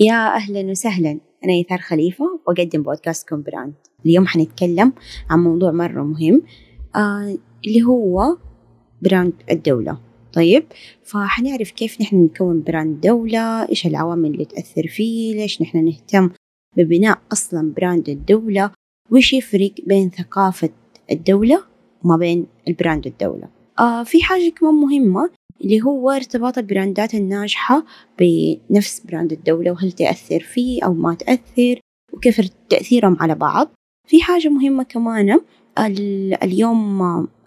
يا أهلا وسهلا. أنا إيثار خليفة وأقدم بودكاستكم brand. اليوم حنتكلم عن موضوع مرة مهم آه اللي هو brand الدولة. طيب فحنعرف كيف نحن نكون brand دولة إيش العوامل اللي تأثر فيه ليش نحن نهتم ببناء أصلا brand الدولة وإيش يفرق بين ثقافة الدولة وما بين ال brand الدولة. آه في حاجة كمان مهمة اللي هو ارتباط البراندات الناجحة بنفس brand الدولة وهل تأثر فيه أو ما تأثر وكيف تأثيرهم على بعض. في حاجة مهمة كمان اليوم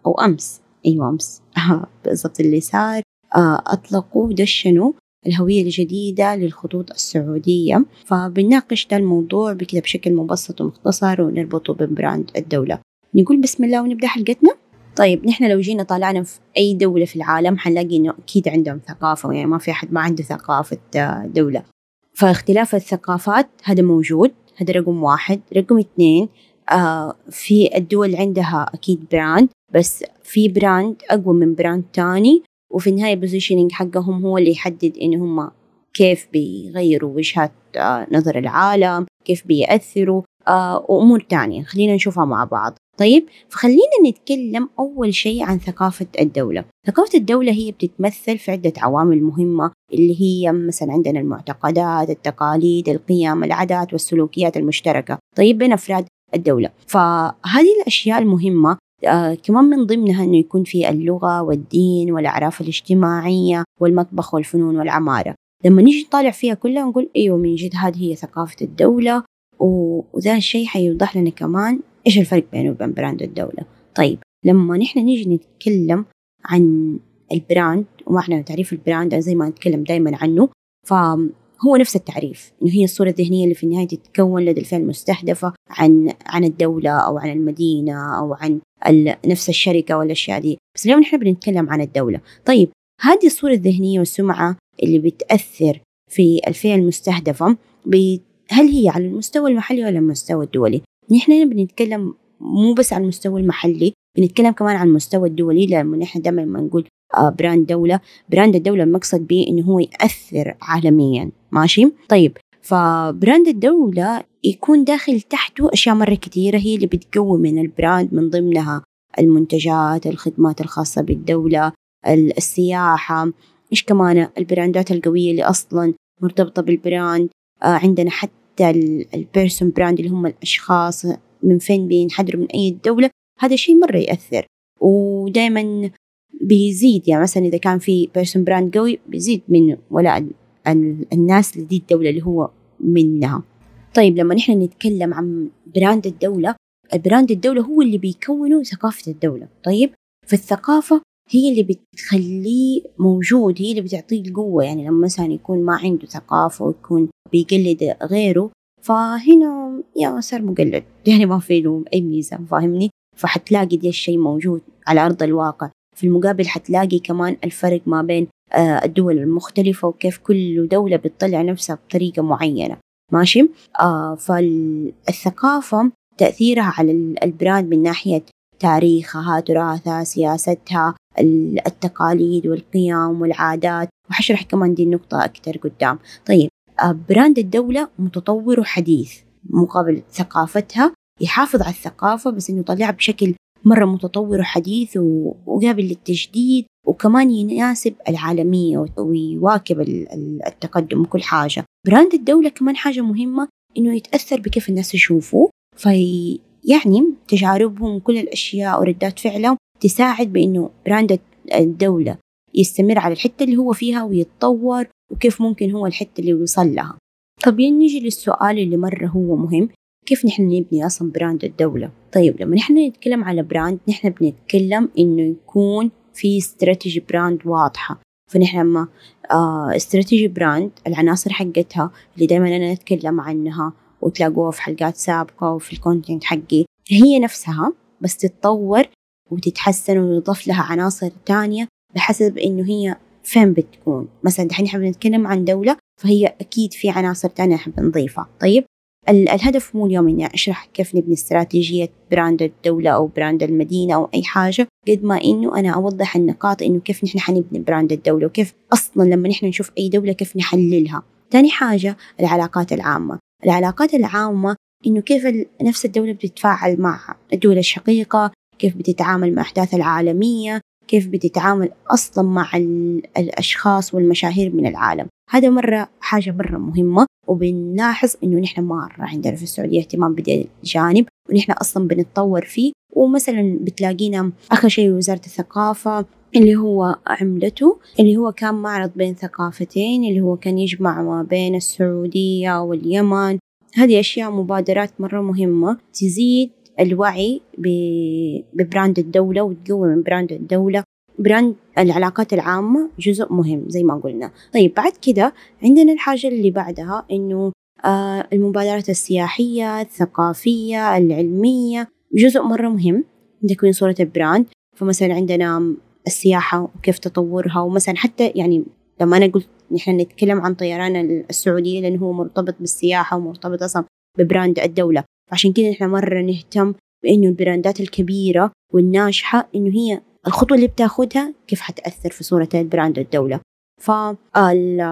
أو أمس أيوة أمس بالضبط اللي صار آه، أطلقوا ودشنوا الهوية الجديدة للخطوط السعودية. فبنناقش ده الموضوع بكذا بشكل مبسط ومختصر ونربطه ب brand الدولة. نقول بسم الله ونبدأ حلقتنا؟ طيب نحن لو جينا طالعنا في أي دولة في العالم حنلاقي إنه أكيد عندهم ثقافة يعني ما في أحد ما عنده ثقافة آه، دولة. فاختلاف الثقافات هذا موجود هذا رقم واحد. رقم اثنين آه في الدول عندها أكيد brand بس في brand أقوى من brand تاني. وفي النهاية ال positioning حقهم هو اللي يحدد إن هم كيف بيغيروا وجهات آه نظر العالم كيف بيأثروا آه وأمور تانية. خلينا نشوفها مع بعض. طيب فخلينا نتكلم أول شيء عن ثقافة الدولة. ثقافة الدولة هي بتتمثل في عدة عوامل مهمة اللي هي مثلا عندنا المعتقدات التقاليد القيم العادات والسلوكيات المشتركة طيب بين أفراد الدولة. فهذه الأشياء المهمة آه كمان من ضمنها أنه يكون في اللغة والدين والأعراف الاجتماعية والمطبخ والفنون والعمارة. لما نيجي نطالع فيها كلها نقول أيوة من جد هذه هي ثقافة الدولة وذا الشيء حيوضح لنا كمان إيش الفرق بينه وبين brand الدولة؟ طيب لما نحن نيجي نتكلم عن ال brand ومعنى تعريف ال brand زي ما نتكلم دائما عنه فهو نفس التعريف. إنه هي الصورة الذهنية اللي في النهاية تتكون لدى الفئة المستهدفة عن عن الدولة أو عن المدينة أو عن نفس الشركة والأشياء دي. بس اليوم نحن بنتكلم عن الدولة. طيب هذه الصورة الذهنية والسمعة اللي بتأثر في الفئة المستهدفة هل هي على المستوى المحلي ولا المستوى الدولي؟ نحن بنتكلم مو بس على المستوى المحلي بنتكلم كمان على المستوى الدولي لما نحن دائما ما نقول آه، brand دولة. brand الدولة المقصد به إنه هو يأثر عالميا. ماشي؟ طيب ف brand الدولة يكون داخل تحته أشياء مرة كثيرة هي اللي بتقوي من ال brand من ضمنها المنتجات الخدمات الخاصة بالدولة السياحة إيش كمان؟ البراندات القوية اللي أصلا مرتبطة بال brand. آه عندنا حتى ال person brand اللي هم الأشخاص من فين بينحدروا من أي دولة هذا شيء مرة يأثر. ودائما بيزيد يعني مثلا إذا كان في person brand قوي بيزيد من ولاء الناس لدي الدولة اللي هو منها. طيب لما نحن نتكلم عن brand الدولة ال brand الدولة هو اللي بيكونوا ثقافة الدولة. طيب فالثقافة هي اللي بتخليه موجود هي اللي بتعطيه القوة. يعني لما مثلا يكون ما عنده ثقافة ويكون بيقلد غيره فهنا يا صار مقلد. يعني ما في له أي ميزة فاهمني؟ فحتلاقي دي الشيء موجود على أرض الواقع. في المقابل حتلاقي كمان الفرق ما بين آه، الدول المختلفة وكيف كل دولة بتطلع نفسها بطريقة معينة. ماشي؟ آه فالثقافة تأثيرها على ال brand من ناحية تاريخها تراثها سياستها التقاليد والقيم والعادات. وحشرح كمان دي النقطة أكثر قدام. طيب آه، brand الدولة متطور وحديث. مقابل ثقافتها. يحافظ على الثقافة بس إنه يطلعها بشكل مرة متطور وحديث وقابل للتجديد. وكمان يناسب العالمية ويواكب التقدم وكل حاجة. brand الدولة كمان حاجة مهمة إنه يتأثر بكيف الناس يشوفوه. في يعني تجاربهم وكل الأشياء وردات فعلهم. تساعد بإنه brand الدولة يستمر على الحتة اللي هو فيها ويتطور وكيف ممكن هو الحتة اللي يوصل لها. طب نيجي للسؤال اللي مرة هو مهم كيف نحن نبني أصلا brand الدولة؟ طيب لما نحن نتكلم على brand نحن بنتكلم إنه يكون في استراتيجي brand واضحة. فنحن لما آه استراتيجي brand العناصر حقتها اللي دائما أنا أتكلم عنها وتلاقوها في حلقات سابقة وفي ال content حقي هي نفسها بس تتطور وتتحسن ويضاف لها عناصر تانية بحسب إنه هي فين بتكون. مثلا دحين نحب نتكلم عن دولة فهي أكيد في عناصر تانية نحب نضيفها طيب الهدف مو اليوم إني أشرح كيف نبني استراتيجية brand الدولة أو brand المدينة أو أي حاجة قد ما إنه أنا أوضح النقاط إنه كيف نحن حنبني brand الدولة وكيف أصلا لما نحن نشوف أي دولة كيف نحللها. تاني حاجة العلاقات العامة. العلاقات العامة إنه كيف نفس الدولة بتتفاعل مع الدول الشقيقة كيف بتتعامل مع الأحداث العالمية كيف بتتعامل أصلا مع الأشخاص والمشاهير من العالم. هذا مرة حاجة مرة مهمة وبنلاحظ إنه نحن مرة عندنا في السعودية اهتمام بهذا الجانب ونحن أصلا بنتطور فيه. ومثلا بتلاقينا آخر شيء وزارة الثقافة اللي هو عملته اللي هو كان معرض بين ثقافتين اللي هو كان يجمع ما بين السعودية واليمن. هذه أشياء مبادرات مرة مهمة تزيد الوعي ب brand الدولة وتقوي من brand الدولة. brand العلاقات العامة جزء مهم زي ما قلنا. طيب بعد كده عندنا الحاجة اللي بعدها إنه آه المبادرات السياحية الثقافية العلمية جزء مرة مهم. تكوين صورة ال brand فمثلا عندنا السياحة وكيف تطورها ومثلا حتى يعني لما أنا قلت نحن نتكلم عن طيران السعودية لأنه هو مرتبط بالسياحة ومرتبط أصلا ب brand الدولة. فعشان كده نحن مرة نهتم بإنه البراندات الكبيرة والناجحة إنه هي الخطوة اللي بتاخدها كيف حتأثر في صورة ال brand الدولة ف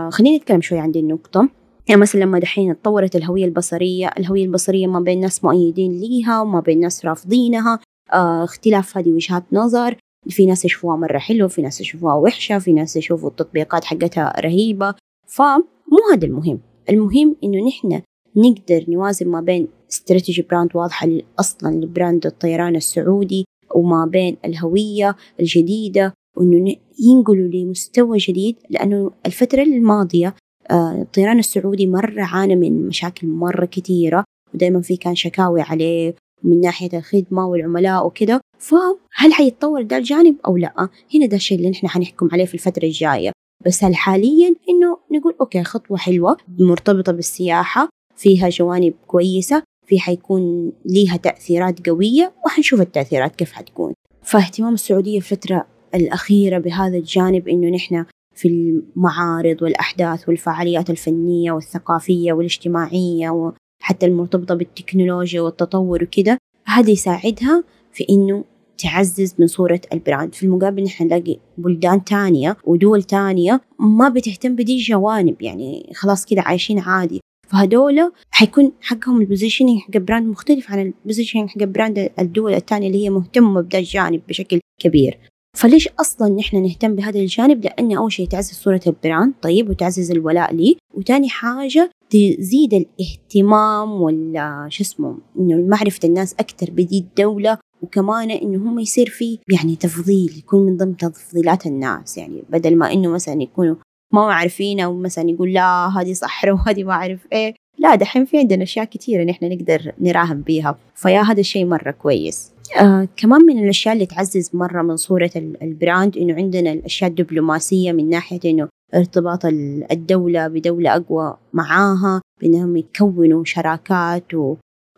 خلينا نتكلم شوي عن دي النقطة. يعني مثلا لما دحين اتطورت الهوية البصرية الهوية البصرية ما بين ناس مؤيدين ليها وما بين ناس رافضينها آه اختلاف هذه وجهات نظر. في ناس يشوفوها مرة حلوة في ناس يشوفوها وحشة في ناس يشوفوا التطبيقات حقتها رهيبة. فمو هذا المهم. المهم إنه نحن نقدر نوازن ما بين استراتيجي brand واضحة أصلا ل brand الطيران السعودي وما بين الهوية الجديدة وإنه ينقلوا لمستوى جديد لأنه الفترة الماضية آه، الطيران السعودي مرة عانى من مشاكل مرة كثيرة ودائما في كان شكاوي عليه من ناحية الخدمة والعملاء وكده. فهل حيتطور ده الجانب أو لا؟ هنا ده الشيء اللي نحن حنحكم عليه في الفترة الجاية. بس هل حاليا إنه نقول أوكي خطوة حلوة مرتبطة بالسياحة فيها جوانب كويسة في حيكون ليها تأثيرات قوية وحنشوف التأثيرات كيف حتكون. فاهتمام السعودية الفترة الأخيرة بهذا الجانب إنه نحن في المعارض والأحداث والفعاليات الفنية والثقافية والاجتماعية وحتى المرتبطة بالتكنولوجيا والتطور وكده هذا يساعدها في إنه تعزز من صورة ال brand. في المقابل نحن نلاقي بلدان تانية ودول تانية ما بتهتم بدي الجوانب يعني خلاص كده عايشين عادي. فهدول حيكون حقهم ال positioning حق brand مختلف عن ال positioning حق brand الدول الثانية اللي هي مهتمة بهذا الجانب بشكل كبير. فليش أصلا نحن نهتم بهذا الجانب؟ لأن أول شيء تعزز صورة ال brand طيب وتعزز الولاء لي. وتاني حاجة تزيد الاهتمام ولا شو اسمه إنه معرفة الناس أكثر بدي الدولة وكمان إنه هم يصير في يعني تفضيل يكون من ضمن تفضيلات الناس. يعني بدل ما إنه مثلا يكونوا ما عارفين أو مثلا يقول لا هذه صحراء وهذه ما أعرف إيه. لا دحين في عندنا أشياء كثيره نحن نقدر نراهن بيها. فيا هذا الشيء مرة كويس. آه كمان من الأشياء اللي تعزز مرة من صورة البراند إنه عندنا الأشياء الدبلوماسية من ناحية إنه ارتباط الدولة بدولة أقوى معاها بإنهم يكونوا شراكات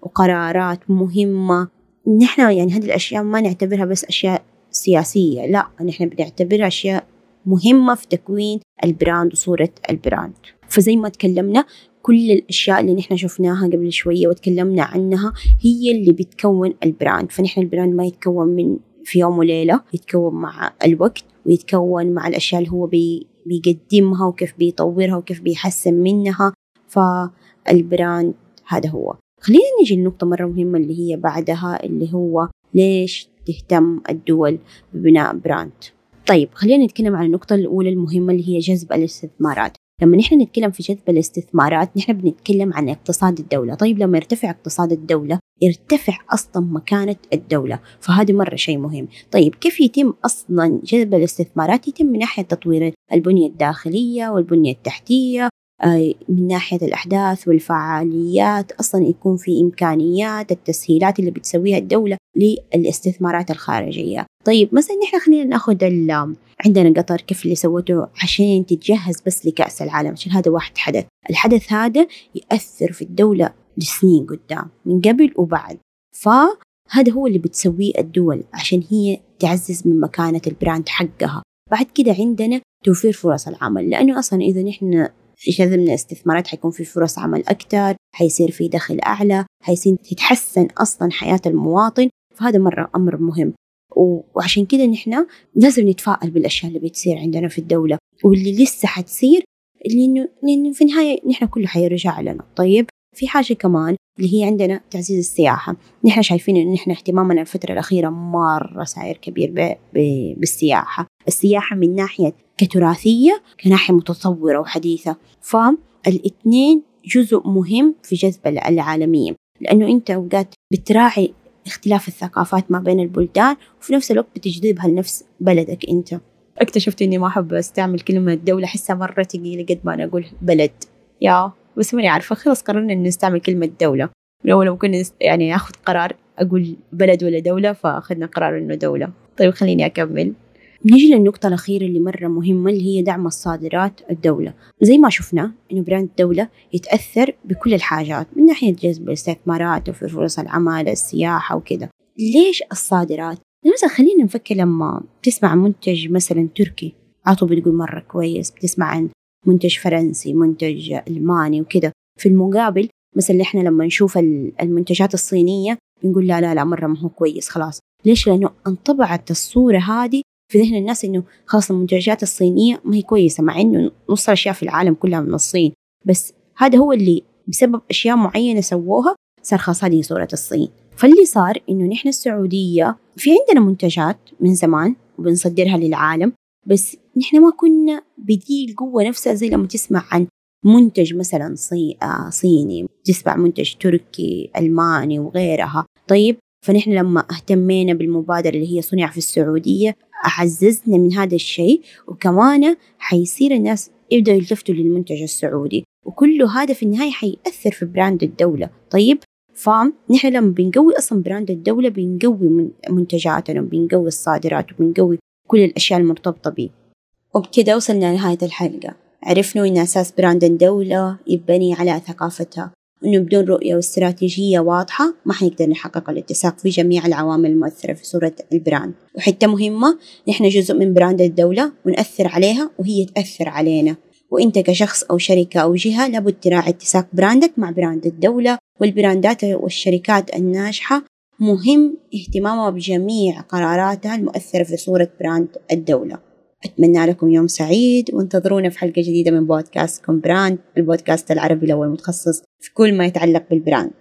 وقرارات مهمة. نحن يعني هذه الأشياء ما نعتبرها بس أشياء سياسية لا نحن بنعتبرها أشياء مهمة في تكوين ال brand وصورة ال brand. فزي ما تكلمنا كل الأشياء اللي نحن شفناها قبل شوية وتكلمنا عنها هي اللي بتكون ال brand. فنحن ال brand ما يتكون من في يوم وليلة يتكون مع الوقت ويتكون مع الأشياء اللي هو بي بيقدمها وكيف بيطورها وكيف بيحسن منها. فال brand هذا هو. خلينا نيجي لنقطة مرة مهمة اللي هي بعدها اللي هو ليش تهتم الدول ببناء براند. طيب خلينا نتكلم عن النقطة الأولى المهمة اللي هي جذب الاستثمارات. لما نحن نتكلم في جذب الاستثمارات نحن بنتكلم عن اقتصاد الدولة. طيب لما يرتفع اقتصاد الدولة يرتفع أصلا مكانة الدولة. فهذا مرة شيء مهم. طيب كيف يتم أصلا جذب الاستثمارات؟ يتم من ناحية تطوير البنية الداخلية والبنية التحتية من ناحية الأحداث والفعاليات أصلا يكون في إمكانيات التسهيلات اللي بتسويها الدولة للاستثمارات الخارجية. طيب مثلا نحن خلينا نأخذ عندنا قطر كيف اللي سوته عشان تتجهز بس لكأس العالم عشان هذا واحد حدث. الحدث هذا يأثر في الدولة لسنين قدام من قبل وبعد. فهذا هو اللي بتسويه الدول عشان هي تعزز من مكانة البراند حقها. بعد كده عندنا توفير فرص العمل لأنه أصلا إذا نحن جذبنا استثمارات حيكون في فرص عمل أكثر حيصير في دخل أعلى حيصير تتحسن أصلا حياة المواطن. فهذا مرة أمر مهم. وعشان كده نحن لازم نتفائل بالأشياء اللي بتصير عندنا في الدولة واللي لسه حتصير لأنه في النهاية نحن كله حيرجع لنا. طيب في حاجة كمان اللي هي عندنا تعزيز السياحة. نحن شايفين إن نحن اهتمامنا الفترة الأخيرة مرة ساير كبير. بالسياحة. السياحة من ناحية كتراثية كناحية متطورة وحديثة. فالاثنين جزء مهم في جذب العالمية. لأنه أنت أوقات بتراعي اختلاف الثقافات ما بين البلدان وفي نفس الوقت بتجذبها لنفس بلدك أنت. اكتشفت إني ما أحب أستعمل كلمة دولة أحسها مرة تقيلة قد ما أنا أقول بلد. يا بس ماني عارفة. خلاص قررنا إن نستعمل كلمة دولة. من أول ممكن يعني آخذ قرار أقول بلد ولا دولة فأخذنا قرار إنه دولة. طيب خليني أكمل. نيجي للنقطة الأخيرة اللي مرة مهمة اللي هي دعم الصادرات الدولة. زي ما شفنا إنه براند الدولة يتأثر بكل الحاجات من ناحية جذب الاستثمارات وفي فرص العمل السياحة وكذا. ليش الصادرات؟ مثلا خلينا نفكر لما تسمع منتج مثلا تركي؟ عطوا بتقول مرة كويس بتسمع عن منتج فرنسي منتج ألماني وكذا. في المقابل مثلا إحنا لما نشوف المنتجات الصينية بنقول لا لا لا مرة ما هو كويس خلاص. ليش؟ لأنه انطبعت الصورة هذه في ذهن الناس إنه خلاص المنتجات الصينية ما هي كويسة مع إنه نص الأشياء في العالم كلها من الصين. بس هذا هو اللي بسبب أشياء معينة سووها صار خلاص هذه صورة الصين. فاللي صار إنه نحن السعودية في عندنا منتجات من زمان وبنصدرها للعالم بس نحن ما كنا بدي القوة نفسها زي لما تسمع عن منتج مثلا صي... آه صيني تسمع منتج تركي ألماني وغيرها. طيب فنحن لما اهتمينا بالمبادرة اللي هي صنع في السعودية عززنا من هذا الشيء وكمان حيصير الناس يبدأوا يلتفتوا للمنتج السعودي. وكله هذا في النهاية حيأثر في brand الدولة. طيب فنحن لما بنقوي أصلا brand الدولة بنقوي من منتجاتنا وبنقوي الصادرات وبنقوي كل الأشياء المرتبطة به وبكده وصلنا لنهاية الحلقة. عرفنا إن أساس brand الدولة يبني على ثقافتها. إنه بدون رؤية واستراتيجية واضحة ما حنقدر نحقق الاتساق في جميع العوامل المؤثرة في صورة ال brand. وحتة مهمة نحن جزء من brand الدولة ونأثر عليها وهي تأثر علينا. وإنت كشخص أو شركة أو جهة لابد تراعي اتساق brand ك مع brand الدولة والبراندات والشركات الناجحة. مهم اهتمامها بجميع قراراتها المؤثرة في صورة brand الدولة. أتمنى لكم يوم سعيد وانتظرونا في حلقة جديدة من بودكاست كوم براند البودكاست العربي الأول متخصص في كل ما يتعلق بال brand.